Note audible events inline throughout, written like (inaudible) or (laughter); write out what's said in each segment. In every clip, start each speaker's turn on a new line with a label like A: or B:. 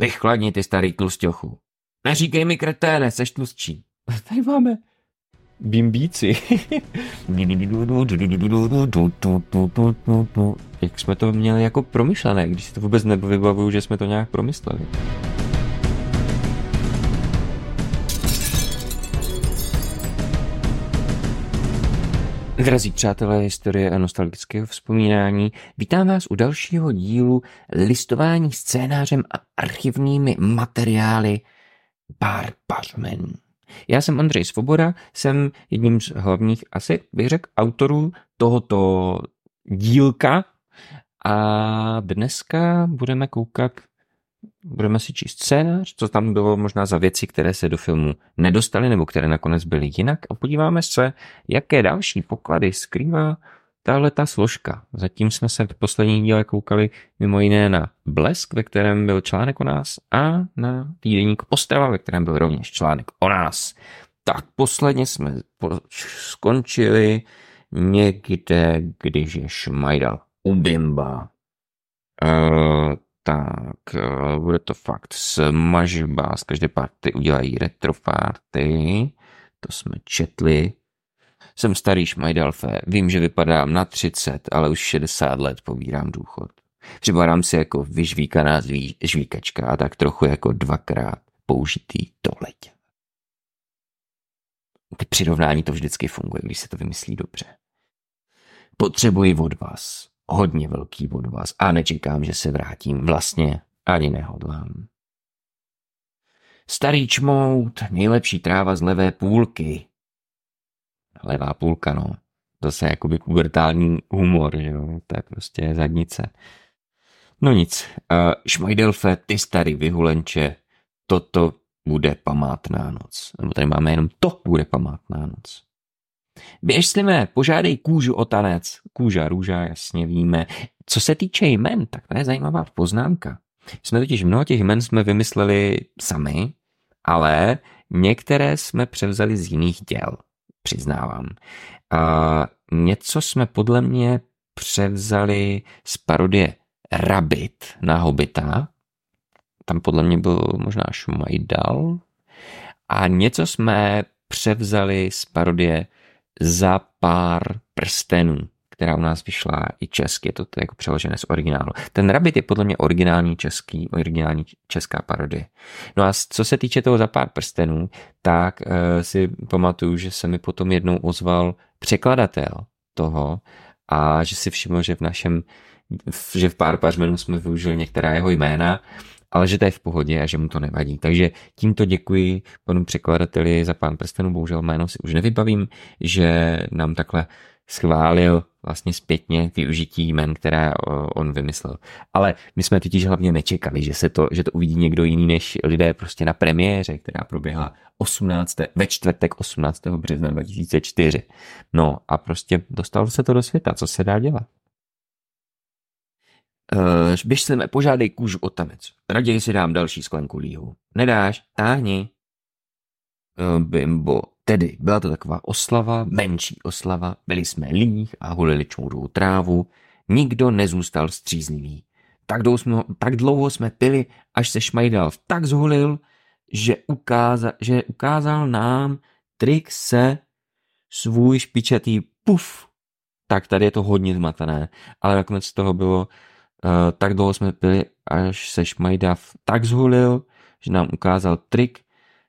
A: Vychladni ty starý tlustěchu. Neříkej mi kreténe, seš tlustší.
B: Tady máme bimbíci. (laughs) Jak jsme to měli jako promyšlené, když si to vůbec nevybavuju, že jsme to nějak promysleli. Drazí přátelé historie a nostalgického vzpomínání, vítám vás u dalšího dílu listování scénářem a archivními materiály Pár pařmenů. Já jsem Andrej Svoboda, jsem jedním z hlavních, asi bych řekl, autorů tohoto dílka a dneska budeme koukat budeme si číst scénář, co tam bylo možná za věci, které se do filmu nedostaly nebo které nakonec byly jinak a podíváme se, jaké další poklady skrývá tahle ta složka. Zatím jsme se v posledním díle koukali mimo jiné na Blesk, ve kterém byl článek o nás a na týdeník Ostrava, ve kterém byl rovněž článek o nás. Tak posledně jsme skončili někde, když je Šmajdal u Bimba. Uh, tak eh, bude to fakt smažba, z každé party udělají retroparty, to jsme četli. Jsem starý šmajdalfe, vím, že vypadám na 30, ale už 60 let pobírám důchod. Připadám si jako vyžvíkaná žvíkačka a tak trochu jako dvakrát použitý toleť. Ty přirovnání to vždycky funguje, když se to vymyslí dobře. Potřebuji od vás hodně velký od vás a nečekám, že se vrátím. Vlastně ani nehodlám. Starý čmout, nejlepší tráva z levé půlky. Levá půlka, no. Zase jakoby pubertální humor, že jo. To je prostě zadnice. No nic. Uh, Šmajdelfe, ty starý vyhulenče, toto bude památná noc. Nebo tady máme jenom to bude památná noc. Běž slime, požádej kůžu o tanec. Kůža, růža, jasně víme. Co se týče jmen, tak to je zajímavá poznámka. Jsme totiž mnoho těch jmen jsme vymysleli sami, ale některé jsme převzali z jiných děl, přiznávám. A něco jsme podle mě převzali z parodie Rabbit na Hobita. Tam podle mě byl možná Šmajdal. A něco jsme převzali z parodie za pár prstenů, která u nás vyšla i česky, je to jako přeložené z originálu. Ten Rabbit je podle mě originální český, originální česká parodie. No a co se týče toho za pár prstenů, tak uh, si pamatuju, že se mi potom jednou ozval překladatel toho a že si všiml, že v našem že v pár pařmenů jsme využili některá jeho jména ale že to je v pohodě a že mu to nevadí. Takže tímto děkuji panu překladateli za pán prstenů, bohužel jméno si už nevybavím, že nám takhle schválil vlastně zpětně využití jmen, které on vymyslel. Ale my jsme totiž hlavně nečekali, že, se to, že to uvidí někdo jiný než lidé prostě na premiéře, která proběhla 18. ve čtvrtek 18. března 2004. No a prostě dostalo se to do světa, co se dá dělat. Uh, běž se požádej kůžu o tanec. Raději si dám další sklenku líhu. Nedáš? Táhni. Uh, bimbo. Tedy byla to taková oslava, menší oslava, byli jsme líh a hulili čmoudovou trávu. Nikdo nezůstal střízlivý. Tak dlouho, jsme, tak dlouho jsme pili, až se Šmajdal tak zhulil, že, ukáza, že ukázal nám trik se svůj špičatý puf. Tak tady je to hodně zmatené, ale nakonec z toho bylo tak dlouho jsme pili, až se Šmajdav tak zhulil, že nám ukázal trik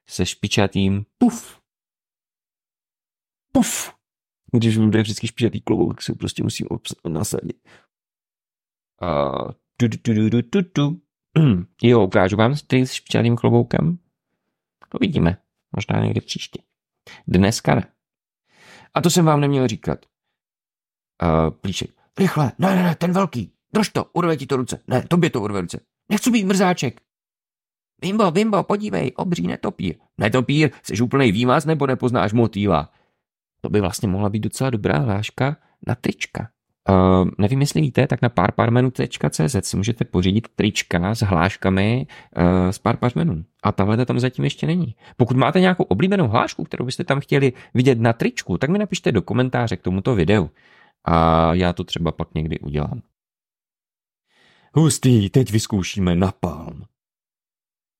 B: se špičatým puf. Puf. Když bude vždycky špičatý klobouk, tak si prostě musím nasadit. Uh, tu, tu, tu, tu, tu, tu. (clears throat) jo, ukážu vám trik s špičatým kloboukem. To vidíme. Možná někdy příště. Dneska ne. A to jsem vám neměl říkat. Uh, plíšek. Rychle, ne, ne, ne, ten velký. Drž to, urve ti to ruce. Ne, tobě to urve ruce. Nechci být mrzáček. Bimbo, bimbo, podívej, obří netopír. Netopír, jsi úplnej výmaz nebo nepoznáš motýla? To by vlastně mohla být docela dobrá hláška na trička. Uh, nevím, jestli víte, tak na párparmenu.cz si můžete pořídit trička s hláškami uh, z párparmenů. A tahle tam zatím ještě není. Pokud máte nějakou oblíbenou hlášku, kterou byste tam chtěli vidět na tričku, tak mi napište do komentáře k tomuto videu. A já to třeba pak někdy udělám. Hustý, teď vyzkoušíme napalm.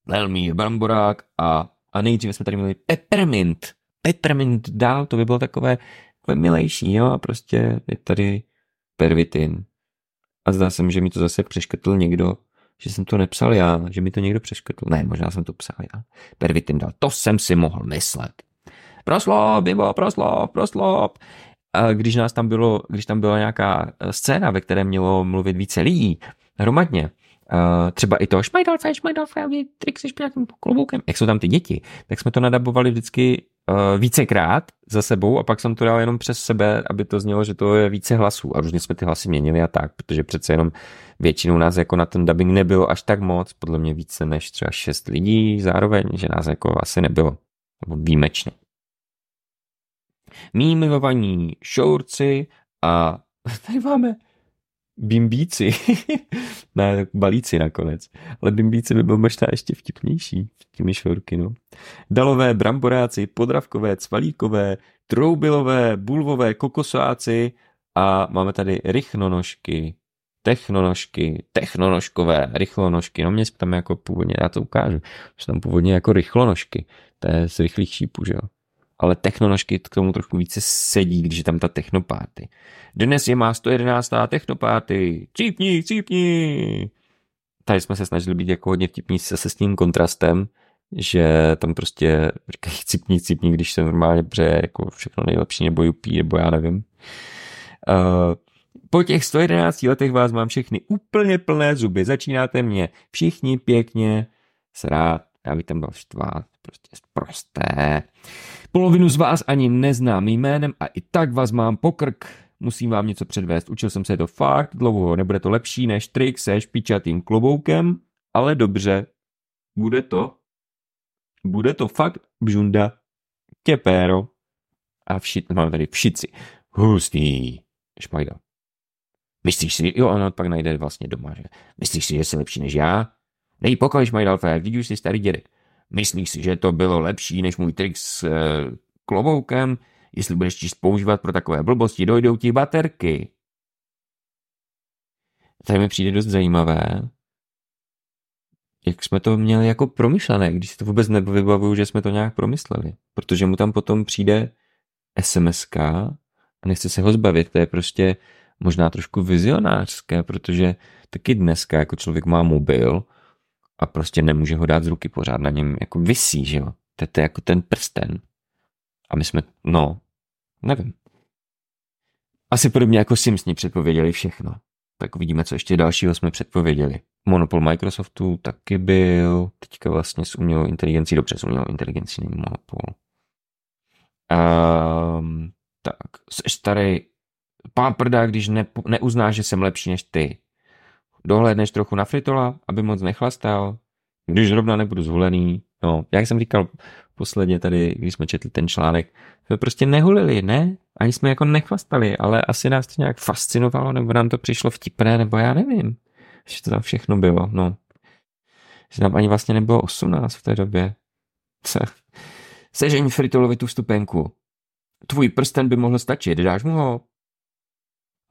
B: velmi bramborák a, a nejdříve jsme tady měli peppermint. Peppermint dál, to by bylo takové, takové milejší, jo, a prostě je tady pervitin. A zdá se mi, že mi to zase přeškrtl někdo, že jsem to nepsal já, že mi to někdo přeškrtl. Ne, možná jsem to psal já. Pervitin dal, to jsem si mohl myslet. Proslop, Bibo, proslop, proslop. A když nás tam bylo, když tam byla nějaká eh, scéna, ve které mělo mluvit více lidí, hromadně, Uh, třeba i to Šmajdalfe, Šmajdalfe, trik se špinatým kloboukem, jak jsou tam ty děti, tak jsme to nadabovali vždycky uh, vícekrát za sebou a pak jsem to dal jenom přes sebe, aby to znělo, že to je více hlasů. A různě jsme ty hlasy měnili a tak, protože přece jenom většinou nás jako na ten dubbing nebylo až tak moc, podle mě více než třeba šest lidí zároveň, že nás jako asi nebylo, výjimečně. Mí milovaní šourci a (laughs) tady máme bimbíci. (laughs) ne, balíci nakonec. Ale bimbíci by byl možná ještě vtipnější. Těmi šorky, no. Dalové, bramboráci, podravkové, cvalíkové, troubilové, bulvové, kokosáci a máme tady rychnonožky, technonožky, technonožkové, rychlonožky. No mě tam jako původně, já to ukážu, že tam původně jako rychlonožky. To je z rychlých šípů, že jo ale technonožky k tomu trošku více sedí, když je tam ta technopáty. Dnes je má 111. technopáty. Cípni, cípni. Tady jsme se snažili být jako hodně vtipní se, se s tím kontrastem, že tam prostě říkají cípni, cípni, když se normálně přeje jako všechno nejlepší, nebo jupí, nebo já nevím. Uh, po těch 111 letech vás mám všechny úplně plné zuby. Začínáte mě všichni pěkně srát. Já bych tam byl štvát. Prostě prosté. Polovinu z vás ani neznám jménem a i tak vás mám pokrk. Musím vám něco předvést. Učil jsem se to fakt dlouho. Nebude to lepší než trik se špičatým kloboukem, ale dobře. Bude to. Bude to fakt bžunda. Těpéro. A vši, máme tady všici. Hustý. Šmajda. Myslíš si, jo, ono pak najde vlastně doma, že? Myslíš si, že jsi lepší než já? Dej pokoj, Šmajdalfe, vidíš, jsi starý dědek. Myslíš si, že to bylo lepší než můj trik s e, kloboukem? Jestli budeš číst používat pro takové blbosti, dojdou ti baterky. Tady mi přijde dost zajímavé, jak jsme to měli jako promyšlené, když si to vůbec nevybavuju, že jsme to nějak promysleli. Protože mu tam potom přijde sms a nechce se ho zbavit. To je prostě možná trošku vizionářské, protože taky dneska jako člověk má mobil, a prostě nemůže ho dát z ruky pořád, na něm jako vysí, že jo. To, je jako ten prsten. A my jsme, no, nevím. Asi podobně jako Simpsoni předpověděli všechno. Tak uvidíme, co ještě dalšího jsme předpověděli. Monopol Microsoftu taky byl, teďka vlastně s umělou inteligencí, dobře, s umělou inteligencí není monopol. Um, tak, jsi starý páprda, když ne, neuznáš, že jsem lepší než ty. Dohlédneš trochu na fritola, aby moc nechlastal. Když zrovna nebudu zvolený, no, jak jsem říkal posledně tady, když jsme četli ten článek, jsme prostě nehulili, ne? Ani jsme jako nechlastali, ale asi nás to nějak fascinovalo, nebo nám to přišlo vtipné, nebo já nevím, že to tam všechno bylo, no. Že nám ani vlastně nebylo 18 v té době. Co? Sežeň Fritolovi tu stupenku. Tvůj prsten by mohl stačit, dáš mu ho?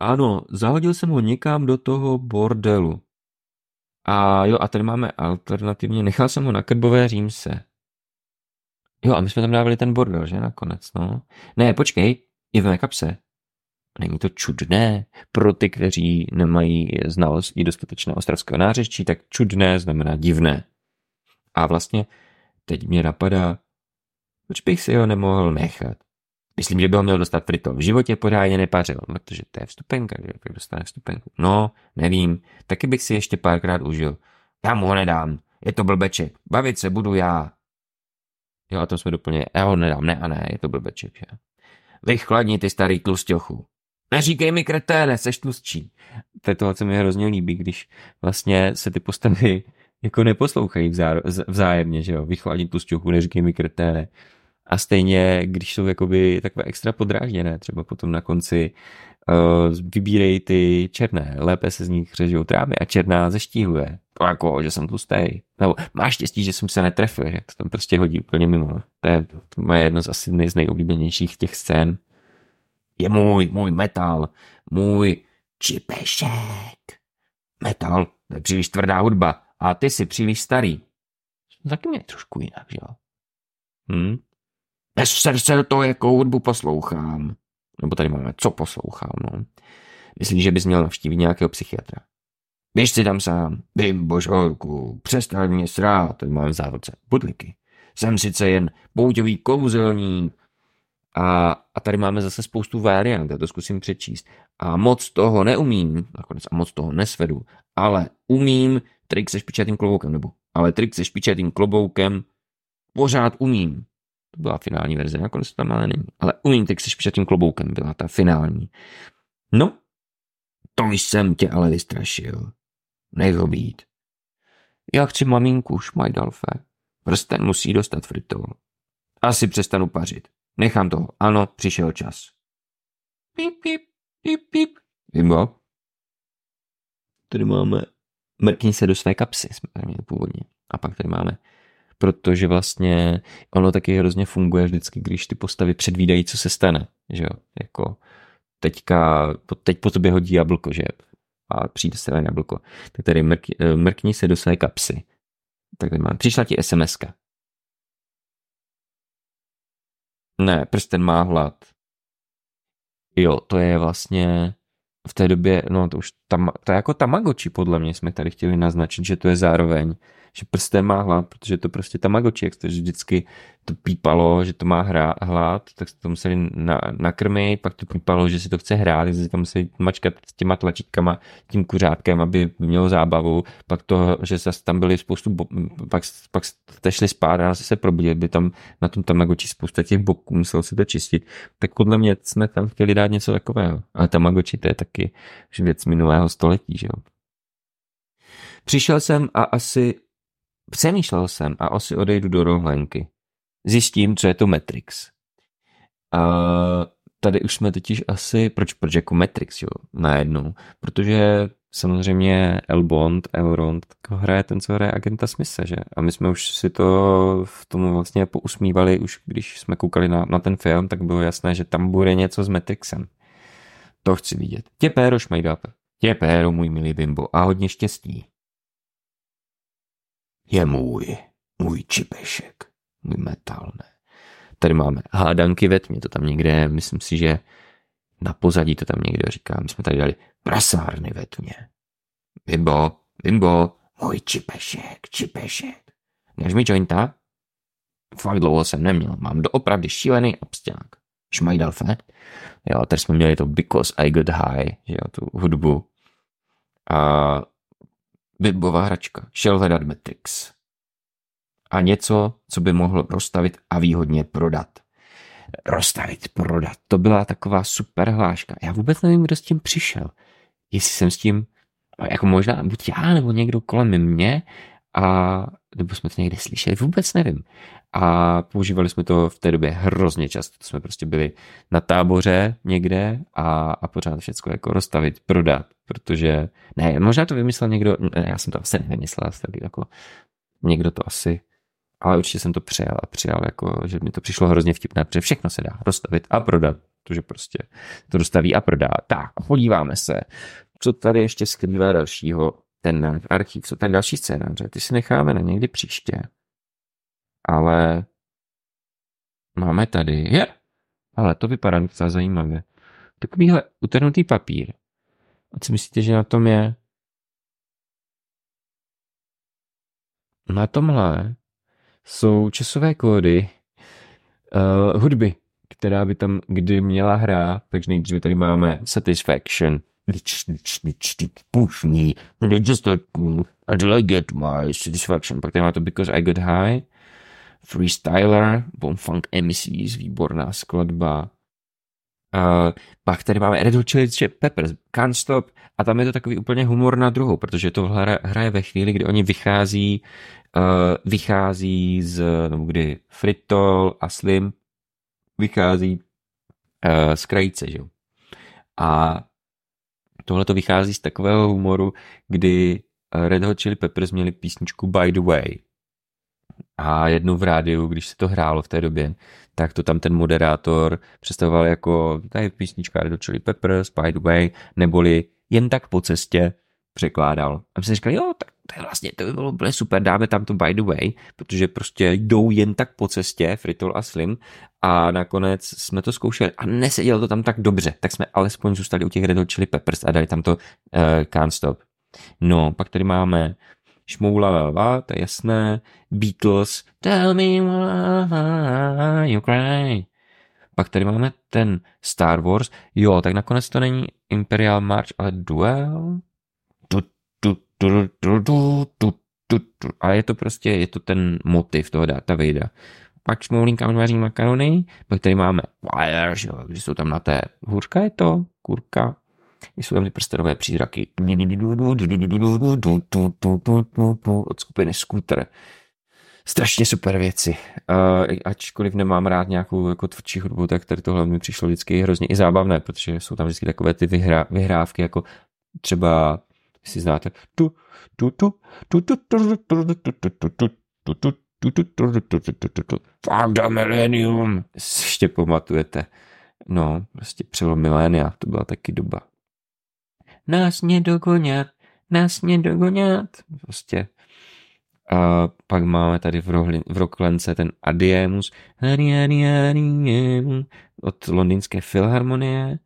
B: Ano, zahodil jsem ho někam do toho bordelu. A jo, a tady máme alternativně, nechal jsem ho na krbové římse. Jo, a my jsme tam dávali ten bordel, že nakonec, no. Ne, počkej, je v mé kapse. Není to čudné pro ty, kteří nemají znalost i dostatečné ostravského nářečí, tak čudné znamená divné. A vlastně teď mě napadá, proč bych si ho nemohl nechat? Myslím, že by ho měl dostat Frito. V životě pořádně nepařil, protože to je vstupenka, že jak dostane vstupenku. No, nevím, taky bych si ještě párkrát užil. Já mu ho nedám, je to blbeček, bavit se budu já. Jo, a to jsme doplně, já ho nedám, ne a ne, je to blbeček, že? Vychladni ty starý tlustěchu. Neříkej mi kreténe, seš tlustší. To co mi hrozně líbí, když vlastně se ty postavy jako neposlouchají vzájemně, že jo. Vychladni tlustěchu, neříkej mi kreténe. A stejně, když jsou jakoby takové extra podrážděné, třeba potom na konci uh, vybírej ty černé, lépe se z nich řežou trávy a černá zeštíhuje. To jako, že jsem tlustý. Nebo máš štěstí, že jsem se netrefil, že to tam prostě hodí úplně mimo. To je to moje jedno z asi nej, z nejoblíbenějších těch scén. Je můj, můj metal, můj čipešek. Metal, to je příliš tvrdá hudba a ty jsi příliš starý. taky mě trošku jinak, že jo? Hm?
A: Bez srdce to, jakou hudbu poslouchám.
B: Nebo tady máme, co poslouchám, no. Myslíš, že bys měl navštívit nějakého psychiatra?
A: Běž si tam sám. Bim, božorku, přestaň mě srát.
B: Tady máme v závodce. Budliky.
A: Jsem sice jen pouťový kouzelník.
B: A, a tady máme zase spoustu variant, já to zkusím přečíst. A moc toho neumím, nakonec a moc toho nesvedu, ale umím trik se špičatým kloboukem, nebo ale trik se špičatým kloboukem pořád umím. To byla finální verze, nakonec to tam ale není. Ale umím trik se špičatým kloboukem, byla ta finální. No,
A: to jsem tě ale vystrašil. Nech ho být.
B: Já chci maminku, šmajdalfe. Prsten musí dostat fritol.
A: Asi přestanu pařit. Nechám toho. Ano, přišel čas.
B: Pip, pip, pip, pip.
A: Vimo?
B: Tady máme mrkni se do své kapsy, jsme tady měli původně. A pak tady máme protože vlastně ono taky hrozně funguje vždycky, když ty postavy předvídají, co se stane, že jo, jako teďka, teď po tobě hodí jablko, že a přijde se na jablko. Tak tady mrk, eh, mrkni se do své kapsy. Tak tady mám. Přišla ti sms -ka. Ne, prsten má hlad. Jo, to je vlastně v té době, no to už tam, to je jako Tamagotchi podle mě jsme tady chtěli naznačit, že to je zároveň že prsten má hlad, protože to prostě Tamagotchi, jak to vždycky to pípalo, že to má hra, hlad, tak to museli na, nakrmit, pak to pípalo, že si to chce hrát, že si to museli mačkat s těma tlačítkama, tím kuřátkem, aby mělo zábavu, pak to, že zase tam byly spoustu, bo, pak, pak jste šli spát a se probudili, by tam na tom Tamagotchi spousta těch boků, muselo se to čistit, tak podle mě jsme tam chtěli dát něco takového. Ale Tamagotchi to je taky věc minulého století, že jo. Přišel jsem a asi Přemýšlel jsem a asi odejdu do rohlenky. Zjistím, co je to Matrix. A tady už jsme totiž asi, proč, proč jako Matrix, jo, najednou, protože samozřejmě Elbond, Elrond, hraje ten, co hraje agenta Smise, že? A my jsme už si to v tomu vlastně pousmívali, už když jsme koukali na, na ten film, tak bylo jasné, že tam bude něco s Matrixem. To chci vidět. Tě péro, šmejdap. Tě péro, můj milý bimbo, a hodně štěstí
A: je můj, můj čipešek, můj metal, ne.
B: Tady máme hádanky ve tmě, to tam někde, myslím si, že na pozadí to tam někdo říká. My jsme tady dali prasárny ve tmě.
A: Bimbo, bimbo, můj čipešek, čipešek.
B: Než mi jointa?
A: Fakt dlouho jsem neměl, mám doopravdy šílený absťák. Šmajdal fat?
B: Jo, tady jsme měli to Because I Got High, jo, tu hudbu. A
A: Bimbová hračka. Šel hledat Matrix. A něco, co by mohl rozstavit a výhodně prodat.
B: Rozstavit, prodat. To byla taková super hláška. Já vůbec nevím, kdo s tím přišel. Jestli jsem s tím, jako možná buď já, nebo někdo kolem mě, a nebo jsme to někde slyšeli, vůbec nevím. A používali jsme to v té době hrozně často. To jsme prostě byli na táboře někde a, a pořád všechno jako rozstavit, prodat, protože, ne, možná to vymyslel někdo, ne, já jsem to asi nevymyslel, jako někdo to asi, ale určitě jsem to přijal a přijal, jako, že mi to přišlo hrozně vtipné, protože všechno se dá rozstavit a prodat, protože prostě to dostaví a prodá. Tak, podíváme se, co tady ještě skrývá dalšího ten náš archiv, co ten další scénáře, ty si necháme na někdy příště. Ale máme tady, je, ale to vypadá docela zajímavě. Takovýhle utrhnutý papír. A co myslíte, že na tom je? Na tomhle jsou časové kódy uh, hudby, která by tam kdy měla hrát, takže nejdříve tady máme Satisfaction, push me, just until I get my satisfaction. Pak tady má to Because I Got High, Freestyler, Funk MCs, výborná skladba. Uh, pak tady máme Red Hot Chili Peppers, Can't Stop a tam je to takový úplně humor na druhou, protože to hraje ve chvíli, kdy oni vychází, uh, vychází z, nebo kdy Fritol a Slim vychází uh, z krajice, že jo. A tohle to vychází z takového humoru, kdy Red Hot Chili Peppers měli písničku By the Way. A jednu v rádiu, když se to hrálo v té době, tak to tam ten moderátor představoval jako tady písnička Red Hot Chili Peppers, By the Way, neboli jen tak po cestě překládal. A my jsme říkali, jo, tak to je vlastně, to by bylo úplně super, dáme tam to by the way, protože prostě jdou jen tak po cestě, Fritol a Slim, a nakonec jsme to zkoušeli a nesedělo to tam tak dobře, tak jsme alespoň zůstali u těch Red Hot Chili Peppers a dali tam to uh, Can't Stop. No, pak tady máme Šmoula Velva, to je jasné, Beatles, Tell me why you cry. Pak tady máme ten Star Wars, jo, tak nakonec to není Imperial March, ale Duel. A je to prostě, je to ten motiv toho Darta Vadera. Pak Šmoulinka vaří makarony, pak tady máme Fire, že jo, jsou tam na té, hůřka je to, kurka, jsou tam ty prstenové přízraky od skupiny Scooter. Strašně super věci. Uh, ačkoliv nemám rád nějakou jako tvrdší hudbu, tak tady tohle mi přišlo vždycky hrozně i zábavné, protože jsou tam vždycky takové ty vyhrá, vyhrávky, jako třeba, si znáte, tu, tu, Millennium. Ještě pamatujete. No, prostě přelom milénia, to byla taky doba nás nedogonět, nás nedogonět. Prostě. A pak máme tady v, rohli, v Rocklence ten Adiemus od londýnské filharmonie.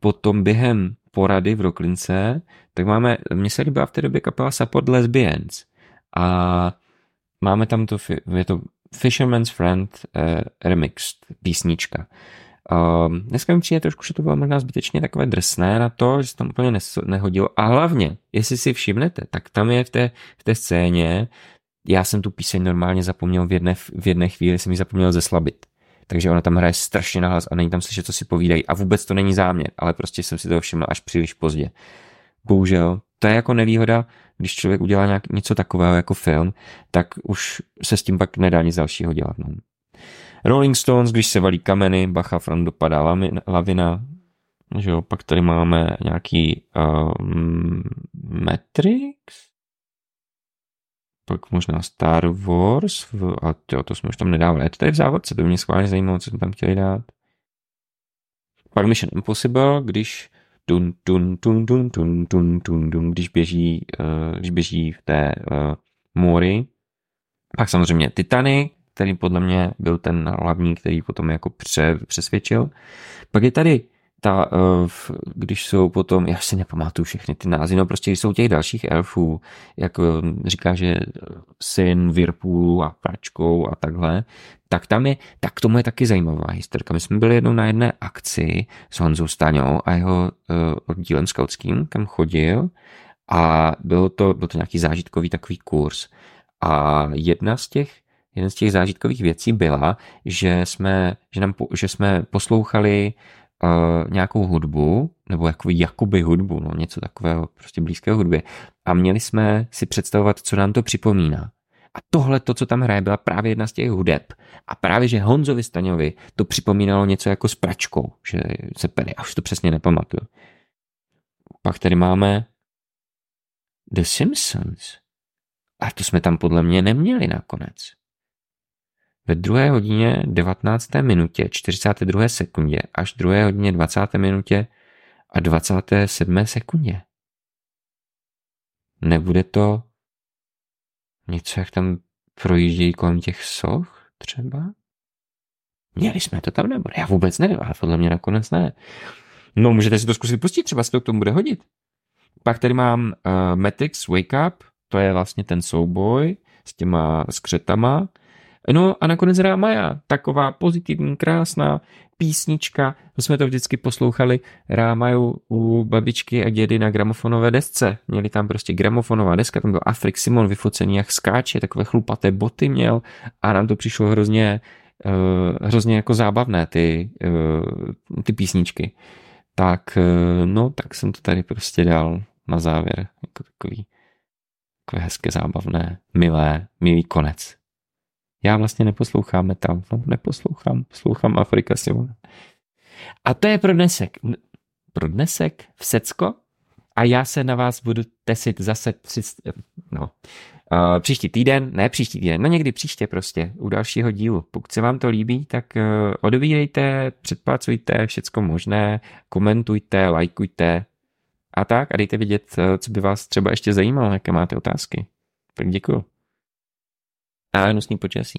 B: Potom během porady v Rocklince, tak máme, mně se líbila v té době kapela Support Lesbians. A máme tam to, je to Fisherman's Friend uh, remixed písnička. Uh, dneska mi přijde trošku, že to bylo možná zbytečně takové drsné na to, že se tam úplně nehodilo. A hlavně, jestli si všimnete, tak tam je v té, v té scéně, já jsem tu píseň normálně zapomněl v jedné, v jedné chvíli, jsem ji zapomněl zeslabit. Takže ona tam hraje strašně nahlas a není tam slyšet, co si povídají. A vůbec to není záměr, ale prostě jsem si to všiml až příliš pozdě. Bohužel, to je jako nevýhoda, když člověk udělá nějak, něco takového jako film, tak už se s tím pak nedá nic dalšího dělat. No. Rolling Stones, když se valí kameny, bacha, fran dopadá lavina, že jo, pak tady máme nějaký um, Matrix, pak možná Star Wars, v, a to, to jsme už tam nedávali. Je to tady v závodce, to by mě schválně zajímalo, co jsme tam chtěli dát. Pak Mission Impossible, když tun, tun, tun, tun, tun, tun, tun, tun, když běží, uh, když běží v té uh, mori. Pak samozřejmě Titanic, který podle mě byl ten hlavní, který potom jako pře, přesvědčil. Pak je tady ta, eh, když jsou potom, já si nepamatuju všechny ty názvy, no prostě jsou těch dalších elfů, jako říká, že syn Virpulu a pračkou a takhle, tak tam je, tak tomu je taky zajímavá historka. My jsme byli jednou na jedné akci s Honzou Staňou a jeho uh, oddílem skautským, kam chodil a bylo to, byl to nějaký zážitkový takový kurz. A jedna z těch jeden z těch zážitkových věcí byla, že jsme, že nám, že jsme poslouchali uh, nějakou hudbu, nebo jako jakoby hudbu, no, něco takového prostě blízkého hudbě. A měli jsme si představovat, co nám to připomíná. A tohle, to, co tam hraje, byla právě jedna z těch hudeb. A právě, že Honzovi Staňovi to připomínalo něco jako s pračkou, že se pere, až to přesně nepamatuju. Pak tady máme The Simpsons. A to jsme tam podle mě neměli nakonec. Ve druhé hodině 19. minutě 42. sekundě až druhé hodině 20. minutě a 27. sekundě. Nebude to něco, jak tam projíždějí kolem těch soch třeba? Měli jsme to tam nebo Já vůbec nevím, ale podle mě nakonec ne. No, můžete si to zkusit pustit, třeba se to k tomu bude hodit. Pak tady mám uh, Matrix Wake Up, to je vlastně ten souboj s těma skřetama. No a nakonec Rámaja, taková pozitivní, krásná písnička, to jsme to vždycky poslouchali, Rámaju u babičky a dědy na gramofonové desce. Měli tam prostě gramofonová deska, tam byl Afrik Simon vyfocený, jak skáče, takové chlupaté boty měl a nám to přišlo hrozně, uh, hrozně jako zábavné ty, uh, ty písničky. Tak, uh, no, tak jsem to tady prostě dal na závěr, jako takový, takové hezké, zábavné, milé, milý konec. Já vlastně neposlouchám metal, no, neposlouchám, poslouchám Afrika Simona. A to je pro dnesek. Pro dnesek v secko a já se na vás budu tesit zase při, no, uh, příští týden, ne příští týden, no někdy příště prostě, u dalšího dílu. Pokud se vám to líbí, tak uh, odebírejte, předplacujte, všecko možné, komentujte, lajkujte a tak a dejte vědět, co by vás třeba ještě zajímalo, jaké máte otázky. Tak děkuju. Ah, anos, tem podia é assim.